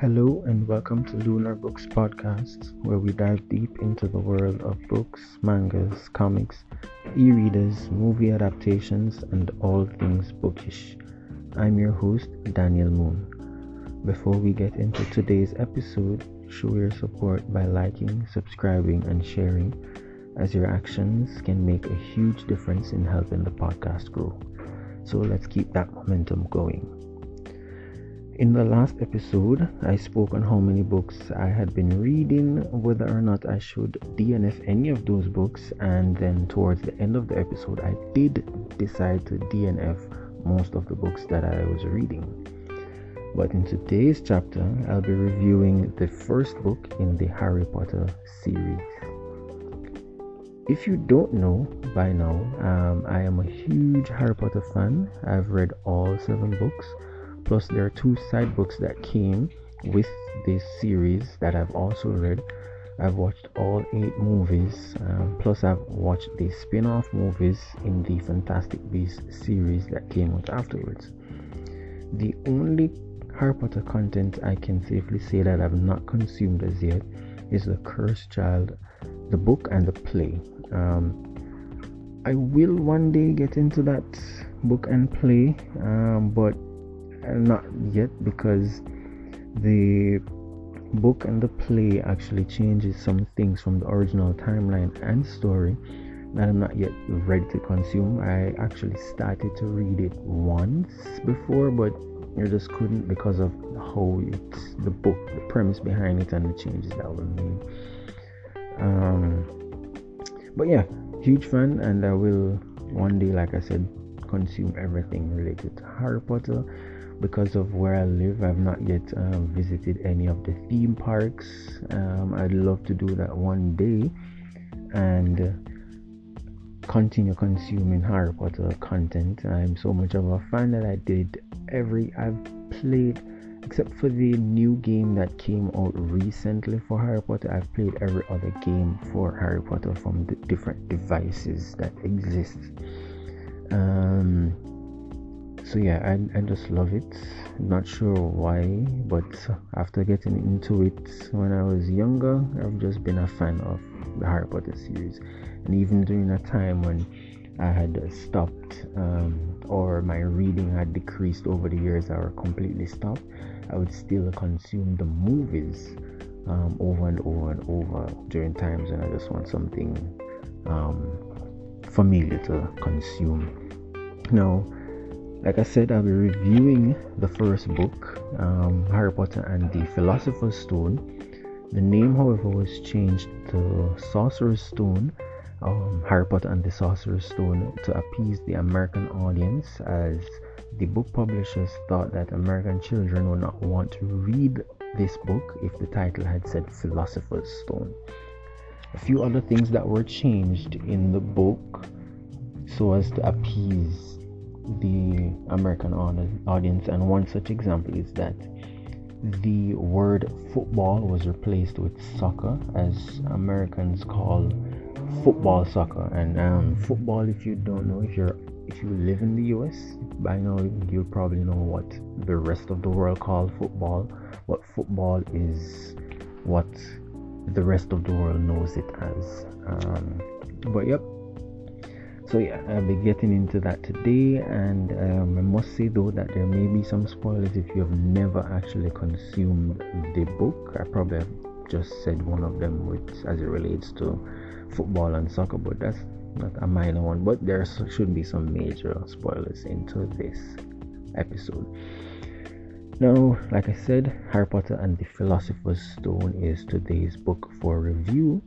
Hello and welcome to Lunar Books Podcast, where we dive deep into the world of books, mangas, comics, e readers, movie adaptations, and all things bookish. I'm your host, Daniel Moon. Before we get into today's episode, show your support by liking, subscribing, and sharing, as your actions can make a huge difference in helping the podcast grow. So let's keep that momentum going. In the last episode, I spoke on how many books I had been reading, whether or not I should DNF any of those books, and then towards the end of the episode, I did decide to DNF most of the books that I was reading. But in today's chapter, I'll be reviewing the first book in the Harry Potter series. If you don't know by now, um, I am a huge Harry Potter fan. I've read all seven books plus there are two side books that came with this series that I've also read. I've watched all eight movies, um, plus I've watched the spin-off movies in the Fantastic Beasts series that came out afterwards. The only Harry Potter content I can safely say that I've not consumed as yet is The Cursed Child, the book and the play. Um, I will one day get into that book and play, um, but not yet because the book and the play actually changes some things from the original timeline and story that I'm not yet ready to consume. I actually started to read it once before, but I just couldn't because of how it's the book, the premise behind it, and the changes that were made. Um, but yeah, huge fan, and I will one day, like I said, consume everything related to Harry Potter because of where I live, I've not yet um, visited any of the theme parks. Um, I'd love to do that one day and continue consuming Harry Potter content. I'm so much of a fan that I did every I've played except for the new game that came out recently for Harry Potter. I've played every other game for Harry Potter from the different devices that exist. Um, so yeah I, I just love it. Not sure why but after getting into it when i was younger i've just been a fan of the harry potter series. And even during a time when i had stopped um, or my reading had decreased over the years or completely stopped i would still consume the movies um, over and over and over during times when i just want something um, familiar to consume. Now like I said, I'll be reviewing the first book, um, Harry Potter and the Philosopher's Stone. The name, however, was changed to Sorcerer's Stone, um, Harry Potter and the Sorcerer's Stone, to appease the American audience, as the book publishers thought that American children would not want to read this book if the title had said Philosopher's Stone. A few other things that were changed in the book so as to appease the American audience, and one such example is that the word football was replaced with soccer, as Americans call football soccer. And um, football, if you don't know, if you're if you live in the US, by now you probably know what the rest of the world call football. What football is, what the rest of the world knows it as. Um, but yep, so yeah i'll be getting into that today. And um, i must say though that there may be some spoilers if you have never actually consumed the book. I probably have just said one of them which as it relates to football and soccer but that's not a minor one. But there should be some major spoilers into this episode. Now like i said harry potter and the philosopher's stone is today's book for review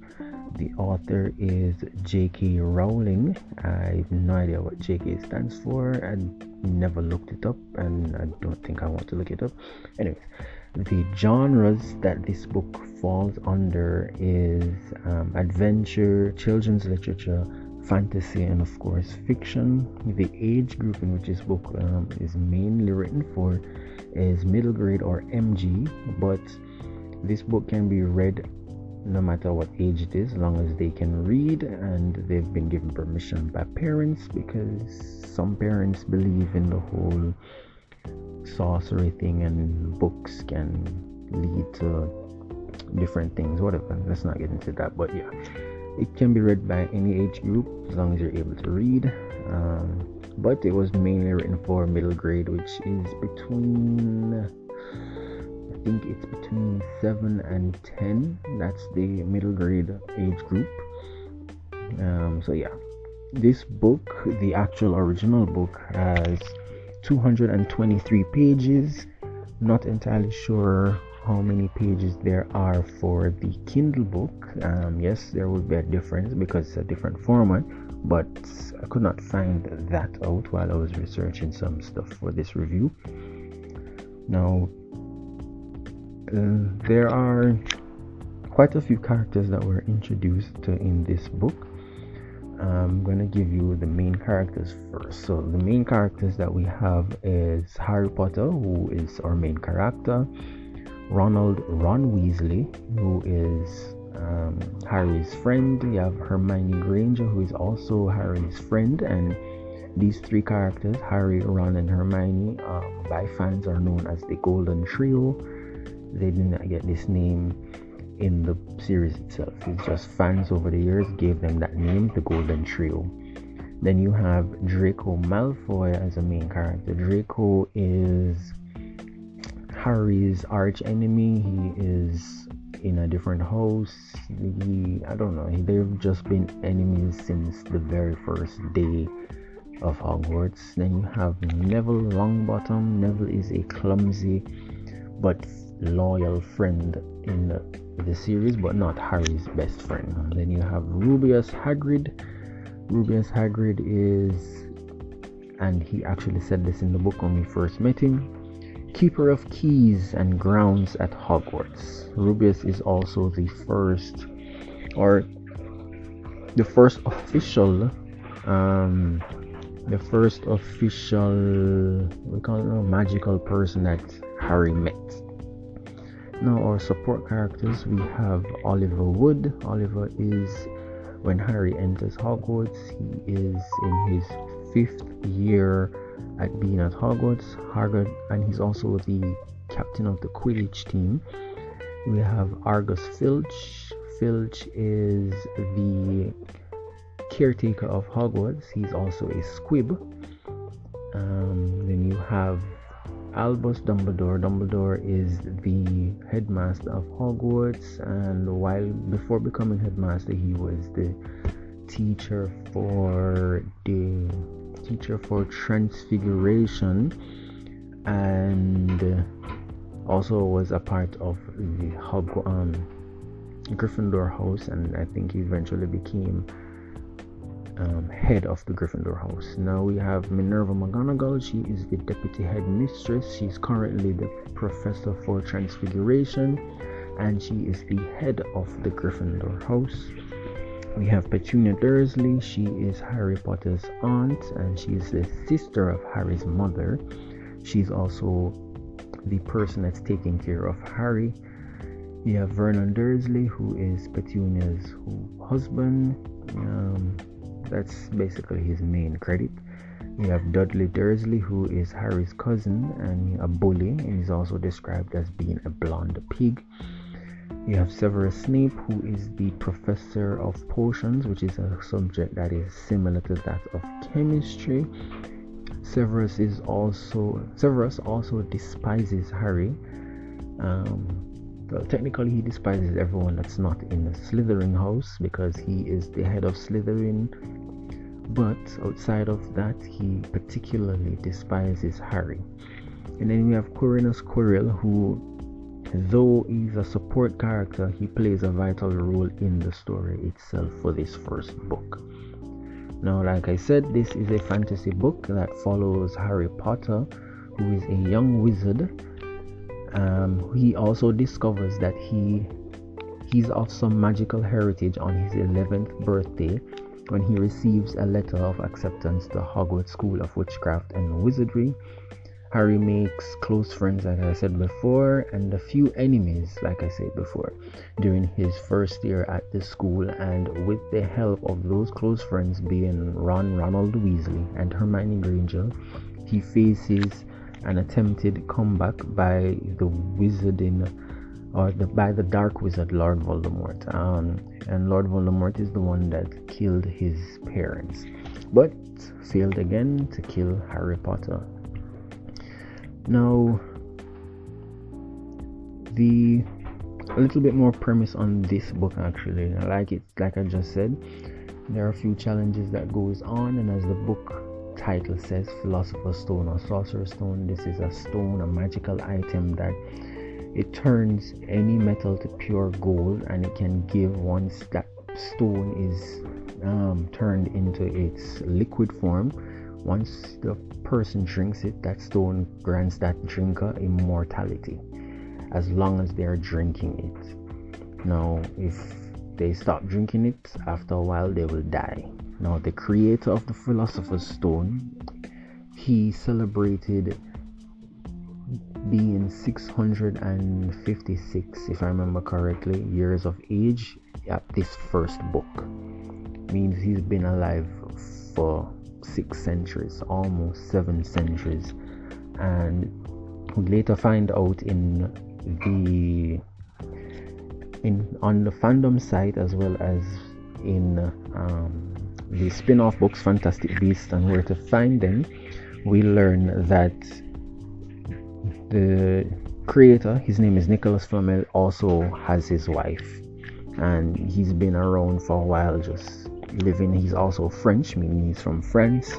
the author is J.K. Rowling. I have no idea what J.K. stands for. I never looked it up, and I don't think I want to look it up. Anyways, the genres that this book falls under is um, adventure, children's literature, fantasy, and of course fiction. The age group in which this book um, is mainly written for is middle grade or MG, but this book can be read no matter what age it is, as long as they can read and they've been given permission by parents because some parents believe in the whole sorcery thing and books can lead to different things. Whatever. Let's not get into that. But yeah, it can be read by any age group as long as you're able to read. Um, but it was mainly written for middle grade, which is between think it's between 7 and 10. That's the middle grade age group. Um, so, yeah, this book, the actual original book, has 223 pages. Not entirely sure how many pages there are for the Kindle book. Um, yes, there will be a difference because it's a different format, but I could not find that out while I was researching some stuff for this review. Now, uh, there are quite a few characters that were introduced to in this book. I'm gonna give you the main characters first. So the main characters that we have is Harry Potter, who is our main character. Ronald Ron Weasley, who is um, Harry's friend. You have Hermione Granger, who is also Harry's friend, and these three characters, Harry, Ron, and Hermione, um, by fans are known as the Golden Trio. They did not get this name in the series itself. It's just fans over the years gave them that name, the Golden Trio. Then you have Draco Malfoy as a main character. Draco is Harry's arch enemy. He is in a different house. He, I don't know, they've just been enemies since the very first day of Hogwarts. Then you have Neville Longbottom. Neville is a clumsy but loyal friend in the, series, but not Harry's best friend. Then you have Rubeus Hagrid. Rubeus Hagrid is, and he actually said this in the book when we first met him, keeper of keys and grounds at Hogwarts. Rubeus is also the first, or the first official, um, the first official, we call it magical person that Harry met. Now, our support characters we have Oliver Wood. Oliver is when Harry enters Hogwarts, he is in his fifth year at being at Hogwarts. Hagrid, and he's also the captain of the Quidditch team. We have Argus Filch. Filch is the caretaker of Hogwarts. He's also a squib. Um, then you have Albus Dumbledore. Dumbledore is the headmaster of Hogwarts, and while before becoming headmaster, he was the teacher for the teacher for Transfiguration, and also was a part of the Hog um, Gryffindor house, and I think he eventually became um, head of the Gryffindor house. Now we have Minerva McGonagall. She is the deputy headmistress. She's currently the professor for Transfiguration, and she is the head of the Gryffindor house. We have Petunia Dursley. She is Harry Potter's aunt, and she is the sister of Harry's mother. She's also the person that's taking care of Harry. We have Vernon Dursley, who is Petunia's husband. Um, that's basically his main credit. We have Dudley Dursley, who is Harry's cousin and a bully, and he's also described as being a blonde pig. You have Severus Snape, who is the professor of potions, which is a subject that is similar to that of chemistry. Severus is also Severus also despises Harry. Um, well, technically, he despises everyone that's not in the Slytherin house because he is the head of Slytherin but outside of that, he particularly despises Harry. And then we have Quirinus Quirrell, who, though he's a support character, he plays a vital role in the story itself for this first book. Now, like I said, this is a fantasy book that follows Harry Potter, who is a young wizard. Um, he also discovers that he he's of some magical heritage on his 11th birthday when he receives a letter of acceptance to Hogwarts School of Witchcraft and Wizardry. Harry makes close friends, like I said before, and a few enemies, like I said before, during his first year at the school. And with the help of those close friends, being Ron Ronald Weasley and Hermione Granger, he faces an attempted comeback by the wizarding or the, by the Dark Wizard Lord Voldemort. Um, and Lord Voldemort is the one that killed his parents, but failed again to kill Harry Potter. Now, the a little bit more premise on this book actually. I like it, like I just said, there are a few challenges that goes on, and as the book title says, Philosopher's Stone or Sorcerer's Stone, this is a stone, a magical item that it turns any metal to pure gold, and it can give once that stone is um, turned into its liquid form. Once the person drinks it, that stone grants that drinker immortality as long as they are drinking it. Now, if they stop drinking it, after a while they will die. Now, the creator of the Philosopher's Stone, he celebrated being 656, if I remember correctly, years of age at this first book. Means he's been alive for six centuries, almost seven centuries. And we later find out in the in on the fandom site as well as in um, the spin-off books Fantastic Beasts and where to find them we learn that the creator his name is Nicholas Flamel also has his wife. And he's been around for a while just living. He's also French meaning he's from France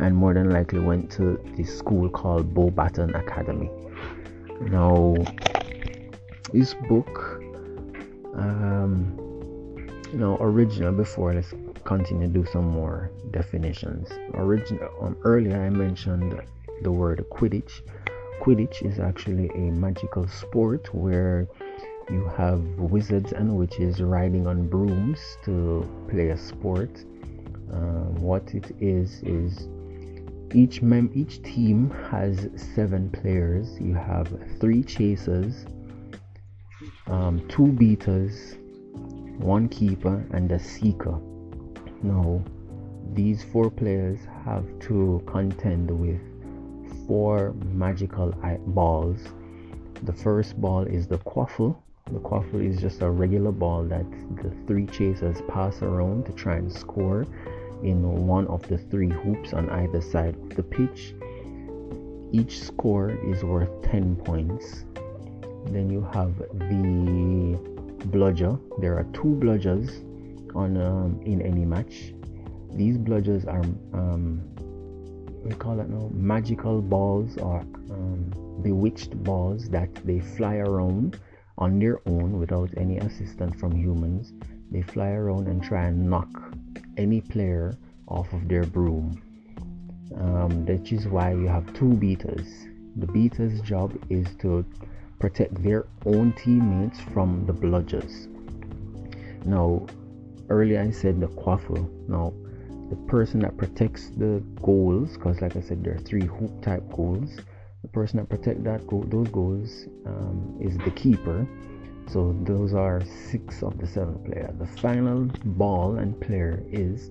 and more than likely went to this school called Beauxbaton Academy. Now this book um you know original before let's continue to do some more definitions. Original um, earlier i mentioned the word quidditch. Quidditch is actually a magical sport where you have wizards and witches riding on brooms to play a sport. Um, what it is is each mem each team has seven players. You have three chasers um, two beaters, one keeper, and a seeker. Now, these four players have to contend with four magical balls. The first ball is the quaffle. The quaffle is just a regular ball that the three chasers pass around to try and score in one of the three hoops on either side of the pitch. Each score is worth 10 points then you have the bludger there are two bludgers on um, in any match. These bludgers are um, we call it now magical balls or um, bewitched balls that they fly around on their own without any assistance from humans. They fly around and try and knock any player off of their broom. Um, that is why you have two beaters. The beater's job is to protect their own teammates from the bludgers. Now, earlier I said the quaffle. Now, the person that protects the goals, because like I said, there are three hoop type goals. The person that protect that goal, those goals um, is the keeper. So those are six of the seven players. The final ball and player is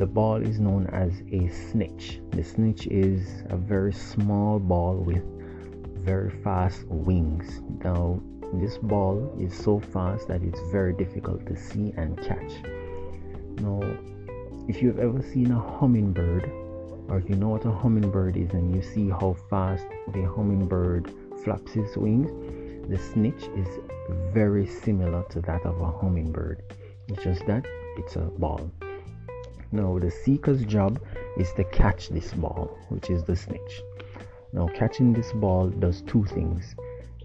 the ball is known as a snitch. The snitch is a very small ball with very fast wings. Now, this ball is so fast that it's very difficult to see and catch. Now, if you've ever seen a hummingbird, or if you know what a hummingbird is and you see how fast the hummingbird flaps its wings, the snitch is very similar to that of a hummingbird. It's just that it's a ball. Now, the seeker's job is to catch this ball, which is the snitch. Now, catching this ball does two things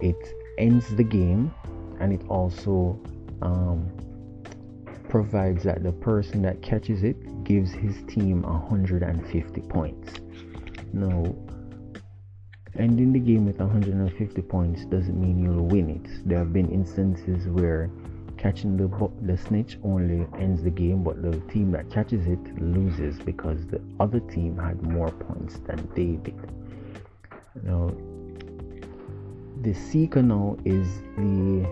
it ends the game and it also um, provides that the person that catches it gives his team 150 points. Now, ending the game with 150 points doesn't mean you'll win it. There have been instances where catching the the snitch only ends the game, but the team that catches it loses because the other team had more points than they did. Now, the seeker now is the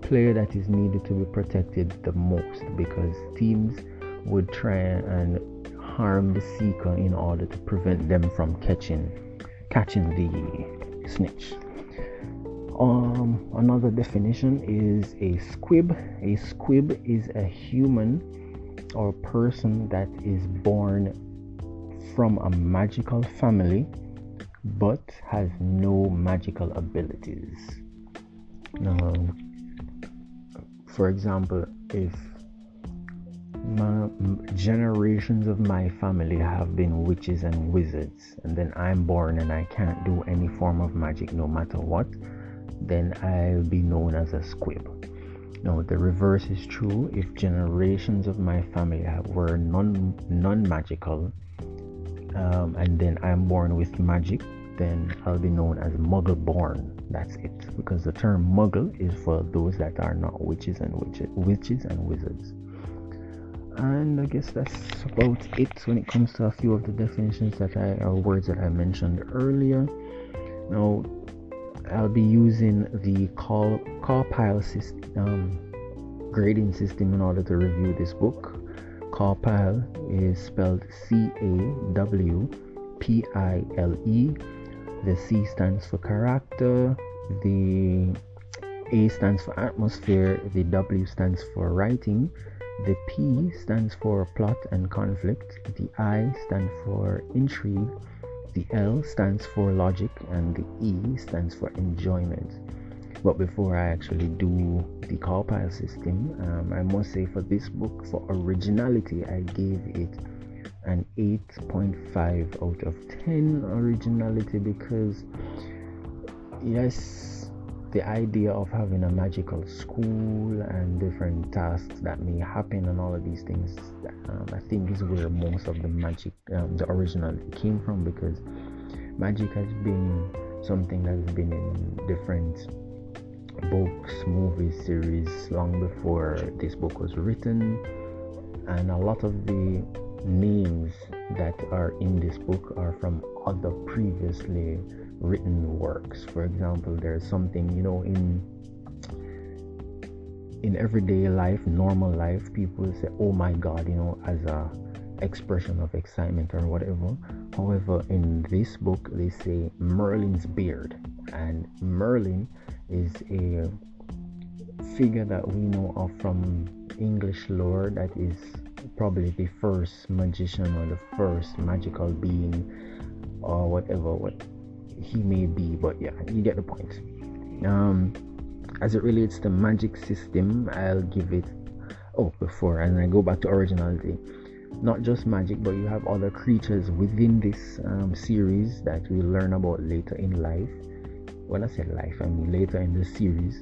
player that is needed to be protected the most because teams would try and harm the seeker in order to prevent them from catching catching the snitch. Um, another definition is a squib. A squib is a human or person that is born from a magical family but has no magical abilities. Now, for example, if my, generations of my family have been witches and wizards, and then I'm born and I can't do any form of magic no matter what, then I'll be known as a squib. Now, the reverse is true. If generations of my family were non non magical, um, and then I'm born with magic, then I'll be known as Muggle born. That's it, because the term Muggle is for those that are not witches and witches, witches and wizards. And I guess that's about it when it comes to a few of the definitions that I or words that I mentioned earlier. Now, I'll be using the call CAWPILE system um, grading system in order to review this book. CAWPILE is spelled C A W P I L E. The C stands for character, the A stands for atmosphere, the W stands for writing, the P stands for plot and conflict, the I stands for intrigue, the L stands for logic, and the E stands for enjoyment. But before I actually do the CAWPILE system, um, I must say for this book, for originality, I gave it an 8.5 out of 10 originality because, yes, the idea of having a magical school and different tasks that may happen and all of these things um, i think is where most of the magic um, the originality came from because magic has been something that has been in different books movies series long before this book was written and a lot of the names that are in this book are from other previously written works. For example, there's something, you know, in in everyday life, normal life, people say, "Oh my God," you know, as a expression of excitement or whatever. However, in this book, they say Merlin's beard, and Merlin is a figure that we know of from English lore that is probably the first magician or the first magical being or whatever what he may be, but yeah, you get the point. Um, as it relates to magic system, I'll give it. Oh, before and I go back to originality. Not just magic, but you have other creatures within this um, series that we learn about later in life. When I say life, I mean later in the series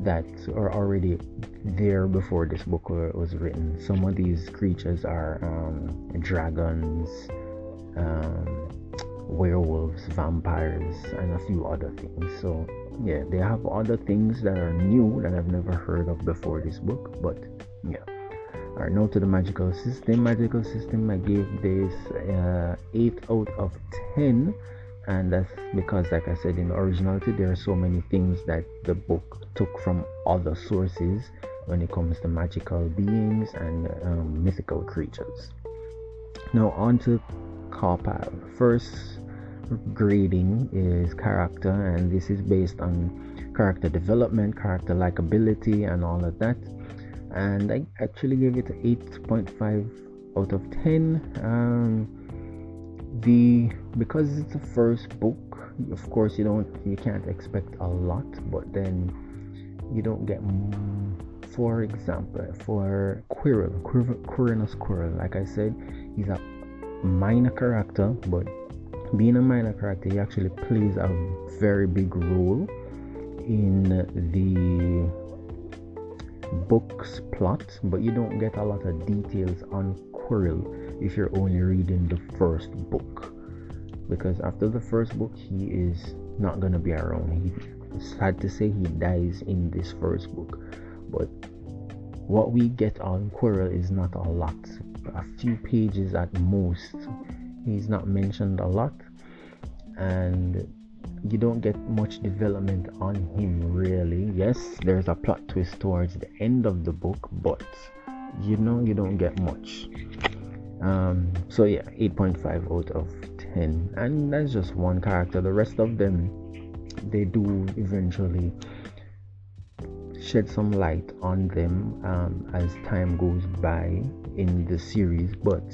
that are already there before this book was written. Some of these creatures are um, dragons, um, werewolves, vampires, and a few other things. So, yeah, they have other things that are new that I've never heard of before this book, but yeah. Alright, now to the magical system. Magical system, I gave this uh, 8 out of 10, and that's because, like I said, in originality, there are so many things that the book took from other sources when it comes to magical beings and um, mythical creatures. Now, on to. First, grading is character, and this is based on character development, character likability, and all of that. And I actually gave it 8.5 out of 10. Um, the because it's the first book, of course you don't you can't expect a lot, but then you don't get. Mm, for example, for Quirrell, Quirrell, Quirrell, like I said, he's a minor character, but being a minor character, he actually plays a very big role in the book's plot, but you don't get a lot of details on Quirrell if you're only reading the first book. Because after the first book, he is not gonna be around. He sad to say he dies in this first book, but what we get on Quirrell is not a lot, a few pages at most. He's not mentioned a lot. And you don't get much development on him really. Yes there's a plot twist towards the end of the book but you know you don't get much um so yeah 8.5 out of 10 and that's just one character. The rest of them they do eventually shed some light on them um, as time goes by in the series. But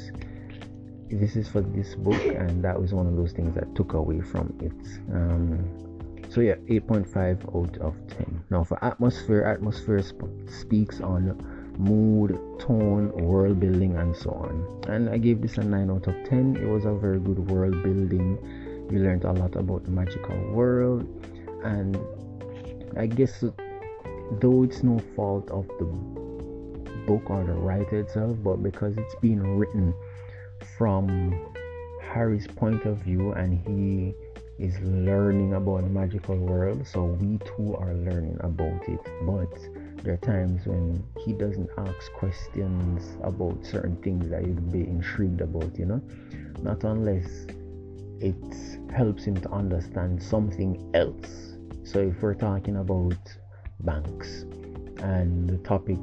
this is for this book and that was one of those things that took away from it. Um, so yeah 8.5 out of 10 now for atmosphere atmosphere sp- speaks on mood tone world building and so on. And i gave this a 9 out of 10 it was a very good world building. We learned a lot about the magical world. And i guess though it's no fault of the book or the writer itself but because it's being written from harry's point of view and he is learning about the magical world so we too are learning about it. But there are times when he doesn't ask questions about certain things that you'd be intrigued about you know? Not unless it helps him to understand something else. So if we're talking about banks and the topic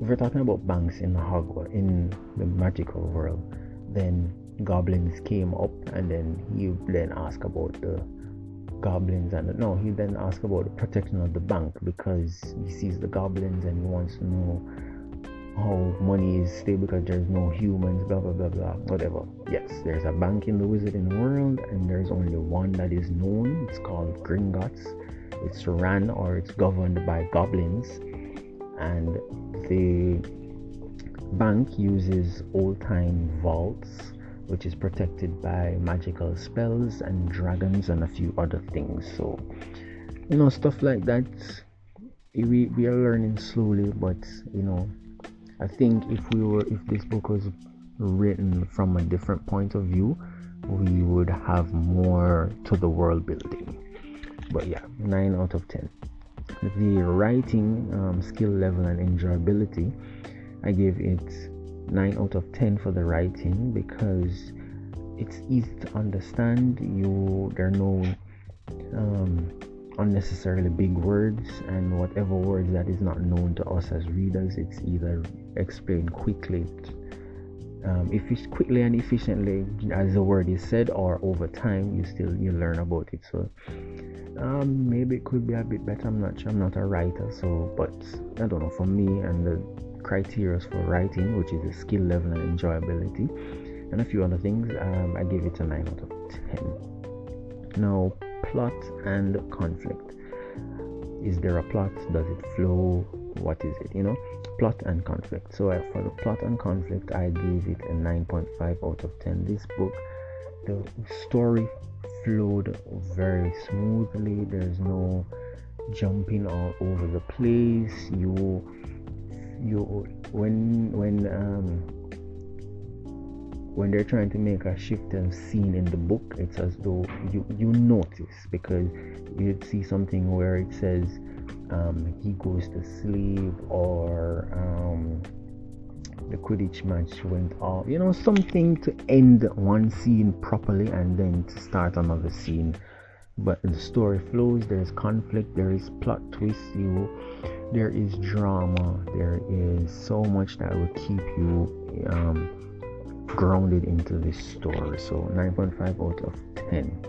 if we're talking about banks in Hogwarts in the magical world then goblins came up and then he then asked about the goblins and no he then asks about the protection of the bank because he sees the goblins and he wants to know how money is stable because there's no humans blah blah blah blah whatever. Yes there's a bank in the wizarding world and there's only one that is known. It's called gringotts. It's run or it's governed by goblins. And the bank uses old time vaults which is protected by magical spells and dragons and a few other things. So, you know, stuff like that. We, we are learning slowly, but you know, I think if we were, if this book was written from a different point of view, we would have more to the world building. But yeah, 9 out of 10. The writing um, skill level and enjoyability, I gave it 9 out of 10 for the writing because it's easy to understand. You there are no um, unnecessarily big words and whatever words that is not known to us as readers it's either explained quickly um, if it's quickly and efficiently as the word is said or over time you still you learn about it. So um, maybe it could be a bit better. I'm not sure. I'm not a writer so but i don't know. For me and the criteria for writing, which is the skill level and enjoyability, and a few other things. Um, I give it a 9 out of 10. Now, plot and conflict. Is there a plot? Does it flow? What is it? You know, plot and conflict. So, uh, for the plot and conflict, I gave it a 9.5 out of 10. This book, the story flowed very smoothly, there's no jumping all over the place. You you when when um when they're trying to make a shift of scene in the book it's as though you you notice because you'd see something where it says um, he goes to sleep or um, the Quidditch match went off. You know something to end one scene properly and then to start another scene but the story flows there's conflict there is plot twists you there is drama there is so much that will keep you um, grounded into this story. So 9.5 out of 10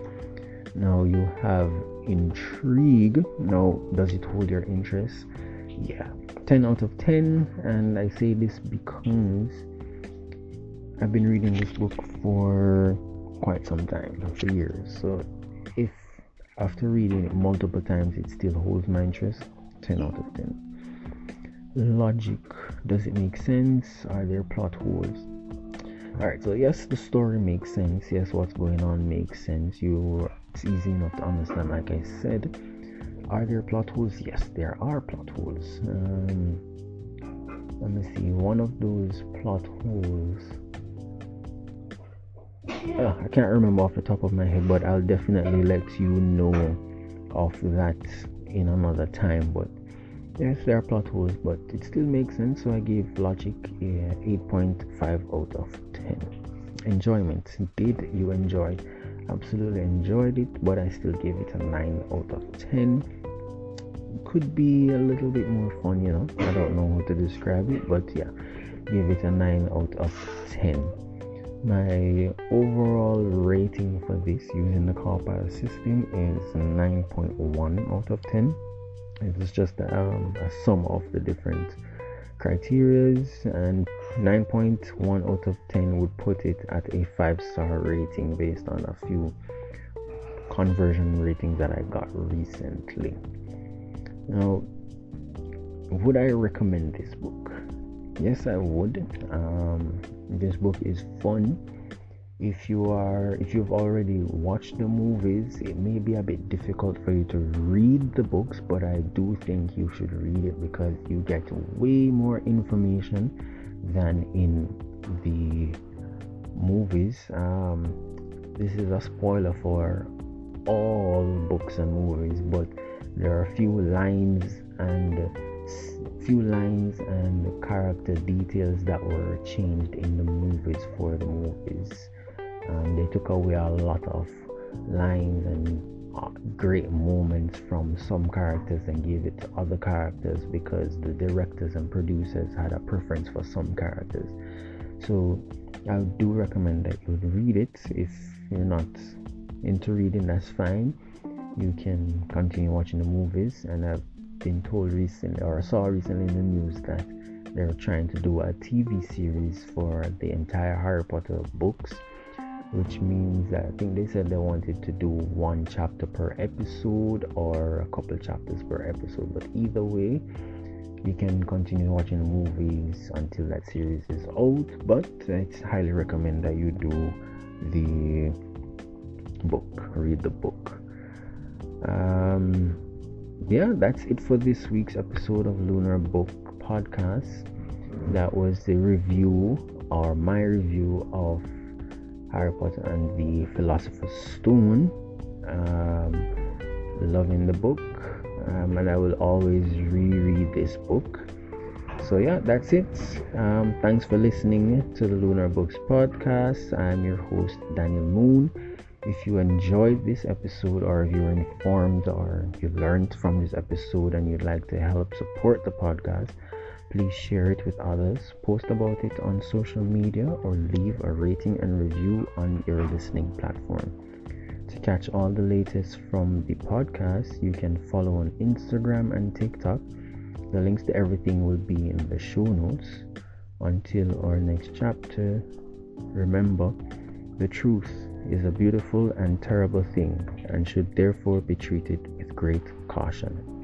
now you have intrigue. Now does it hold your interest? Yeah. 10 out of 10 and i say this because i've been reading this book for quite some time for years. So after reading it multiple times it still holds my interest. 10 out of 10 logic. Does it make sense? Are there plot holes? All right so yes the story makes sense. Yes what's going on makes sense. You it's easy enough to understand like i said. Are there plot holes? Yes there are plot holes. Um, let me see. One of those plot holes uh, i can't remember off the top of my head but i'll definitely let you know of that in another time but yes there are plot holes but it still makes sense so i gave logic a 8.5 out of 10 enjoyment did you enjoy? Absolutely enjoyed it but i still gave it a 9 out of 10 could be a little bit more fun you know i don't know how to describe it but yeah give it a 9 out of 10 My overall rating for this using the CAWPILE system is 9.1 out of 10. It's just um, a sum of the different criterias and 9.1 out of 10 would put it at a 5 star rating based on a few conversion ratings that I got recently. Now, would I recommend this book? Yes, I would. Um, this book is fun. If you are, if you've already watched the movies, it may be a bit difficult for you to read the books, but I do think you should read it because you get way more information than in the movies. Um, this is a spoiler for all books and movies, but there are a few lines and few lines and character details that were changed in the movies for the movies. Um, they took away a lot of lines and uh, great moments from some characters and gave it to other characters because the directors and producers had a preference for some characters. So I do recommend that you read it. If you're not into reading, that's fine. You can continue watching the movies, and I've been told recently or saw recently in the news that they're trying to do a TV series for the entire Harry Potter books, which means that I think they said they wanted to do one chapter per episode or a couple chapters per episode. But either way, you can continue watching movies until that series is out. But it's highly recommend that you do the book, read the book. Um, yeah, that's it for this week's episode of Lunar Book Podcast. That was the review or my review of Harry Potter and the Philosopher's Stone. Um, loving the book, um, and I will always reread this book. So, yeah, that's it. Um, thanks for listening to the Lunar Books Podcast. I'm your host, Daniel Moon if you enjoyed this episode or if you're informed or you learned from this episode and you'd like to help support the podcast, please share it with others, post about it on social media, or leave a rating and review on your listening platform. To catch all the latest from the podcast, you can follow on Instagram and TikTok. The links to everything will be in the show notes. Until our next chapter, remember the truth is a beautiful and terrible thing and should therefore be treated with great caution.